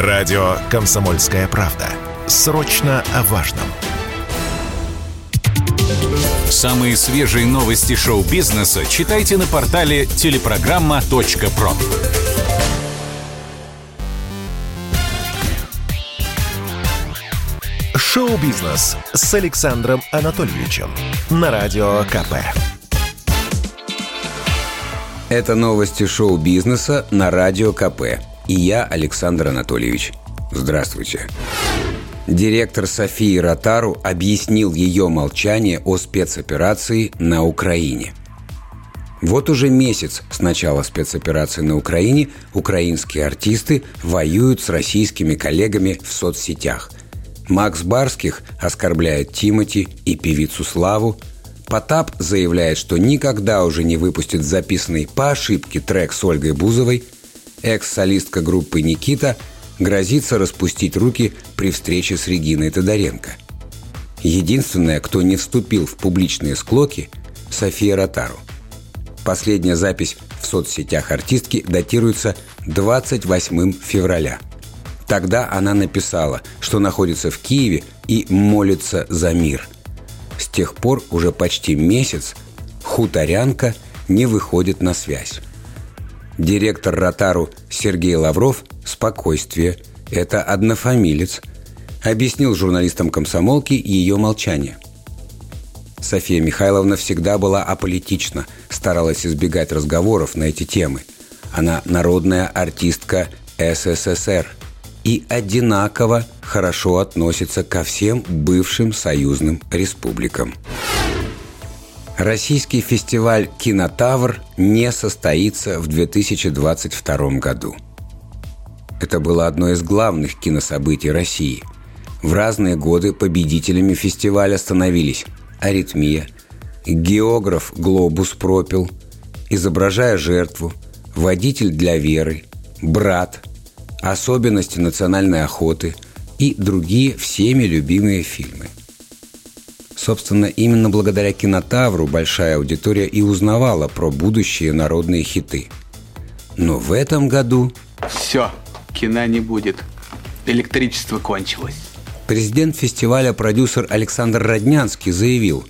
Радио «Комсомольская правда». Срочно о важном. Самые свежие новости шоу-бизнеса читайте на портале телепрограмма.про. Шоу-бизнес с Александром Анатольевичем на Радио КП. Это новости шоу-бизнеса на Радио КП. И я, Александр Анатольевич. Здравствуйте. Директор Софии Ротару объяснил ее молчание о спецоперации на Украине. Вот уже месяц с начала спецоперации на Украине украинские артисты воюют с российскими коллегами в соцсетях. Макс Барских оскорбляет Тимати и певицу Славу. Потап заявляет, что никогда уже не выпустит записанный по ошибке трек с Ольгой Бузовой. Экс-солистка группы «Никита» грозится распустить руки при встрече с Региной Тодоренко. Единственная, кто не вступил в публичные склоки – София Ротару. Последняя запись в соцсетях артистки датируется 28 февраля. Тогда она написала, что находится в Киеве и молится за мир. С тех пор уже почти месяц хуторянка не выходит на связь. Директор Ротару Сергей Лавров «Спокойствие. Это однофамилец», объяснил журналистам комсомолки ее молчание. София Михайловна всегда была аполитична, старалась избегать разговоров на эти темы. Она народная артистка СССР и одинаково хорошо относится ко всем бывшим союзным республикам. Российский фестиваль «Кинотавр» не состоится в 2022 году. Это было одно из главных кинособытий России. В разные годы победителями фестиваля становились «Аритмия», «Географ Глобус пропил», «Изображая жертву», «Водитель для веры», «Брат», «Особенности национальной охоты» и другие всеми любимые фильмы – Собственно, именно благодаря кинотавру большая аудитория и узнавала про будущие народные хиты. Но в этом году... Все, кино не будет. Электричество кончилось. Президент фестиваля продюсер Александр Роднянский заявил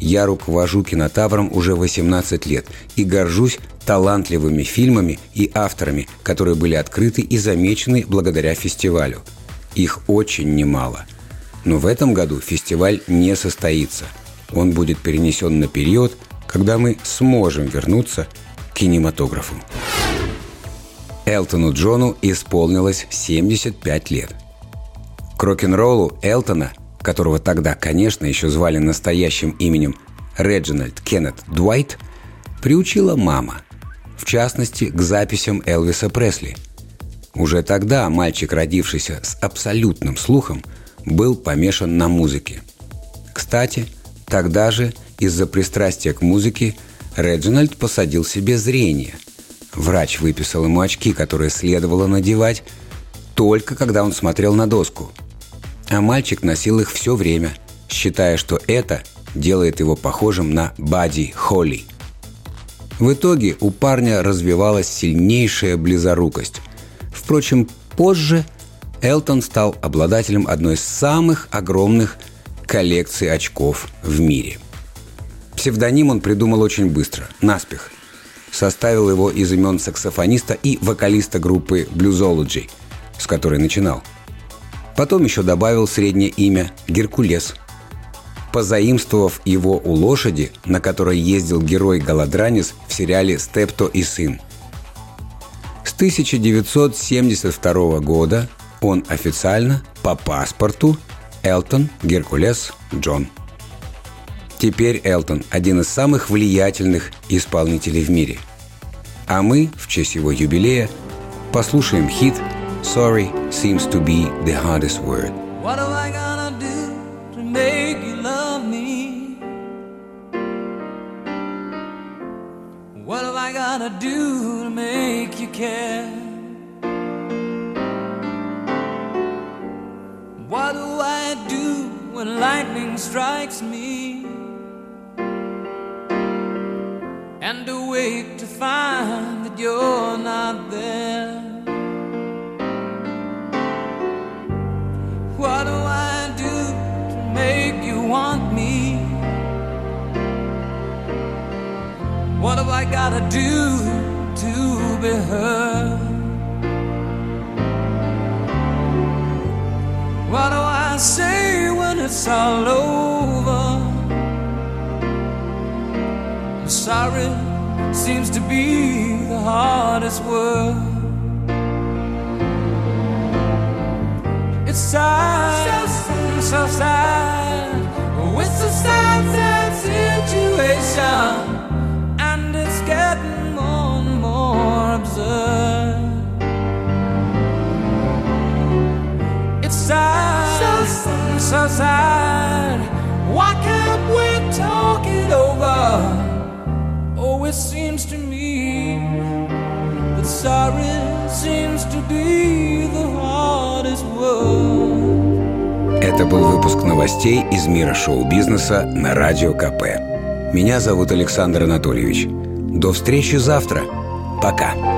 «Я руковожу кинотавром уже 18 лет и горжусь талантливыми фильмами и авторами, которые были открыты и замечены благодаря фестивалю. Их очень немало – но в этом году фестиваль не состоится. Он будет перенесен на период, когда мы сможем вернуться к кинематографу. Элтону Джону исполнилось 75 лет. К рок-н-роллу Элтона, которого тогда, конечно, еще звали настоящим именем Реджинальд Кеннет Дуайт, приучила мама. В частности, к записям Элвиса Пресли. Уже тогда мальчик, родившийся с абсолютным слухом, был помешан на музыке. Кстати, тогда же из-за пристрастия к музыке Реджинальд посадил себе зрение. Врач выписал ему очки, которые следовало надевать только когда он смотрел на доску. А мальчик носил их все время, считая, что это делает его похожим на Бадди Холли. В итоге у парня развивалась сильнейшая близорукость. Впрочем, позже – Элтон стал обладателем одной из самых огромных коллекций очков в мире. Псевдоним он придумал очень быстро, наспех. Составил его из имен саксофониста и вокалиста группы Bluesology, с которой начинал. Потом еще добавил среднее имя Геркулес, позаимствовав его у лошади, на которой ездил герой Галадранис в сериале «Степто и сын». С 1972 года он официально по паспорту Элтон Геркулес Джон. Теперь Элтон – один из самых влиятельных исполнителей в мире. А мы, в честь его юбилея, послушаем хит «Sorry seems to be the hardest word». What am I gonna do to make you love me? What am I gonna do to make you care? What do I do when lightning strikes me? And awake to find that you're not there. What do I do to make you want me? What have I gotta do to be heard? I say when it's all over? Sorry seems to be the hardest word. It's sad, so, so sad. It's a sad, sad situation, so, sad. Why can't we talk it over? Oh, it seems to me that sorry seems to be the hardest word. Это был выпуск новостей из мира шоу-бизнеса на Радио КП. Меня зовут Александр Анатольевич. До встречи завтра. Пока.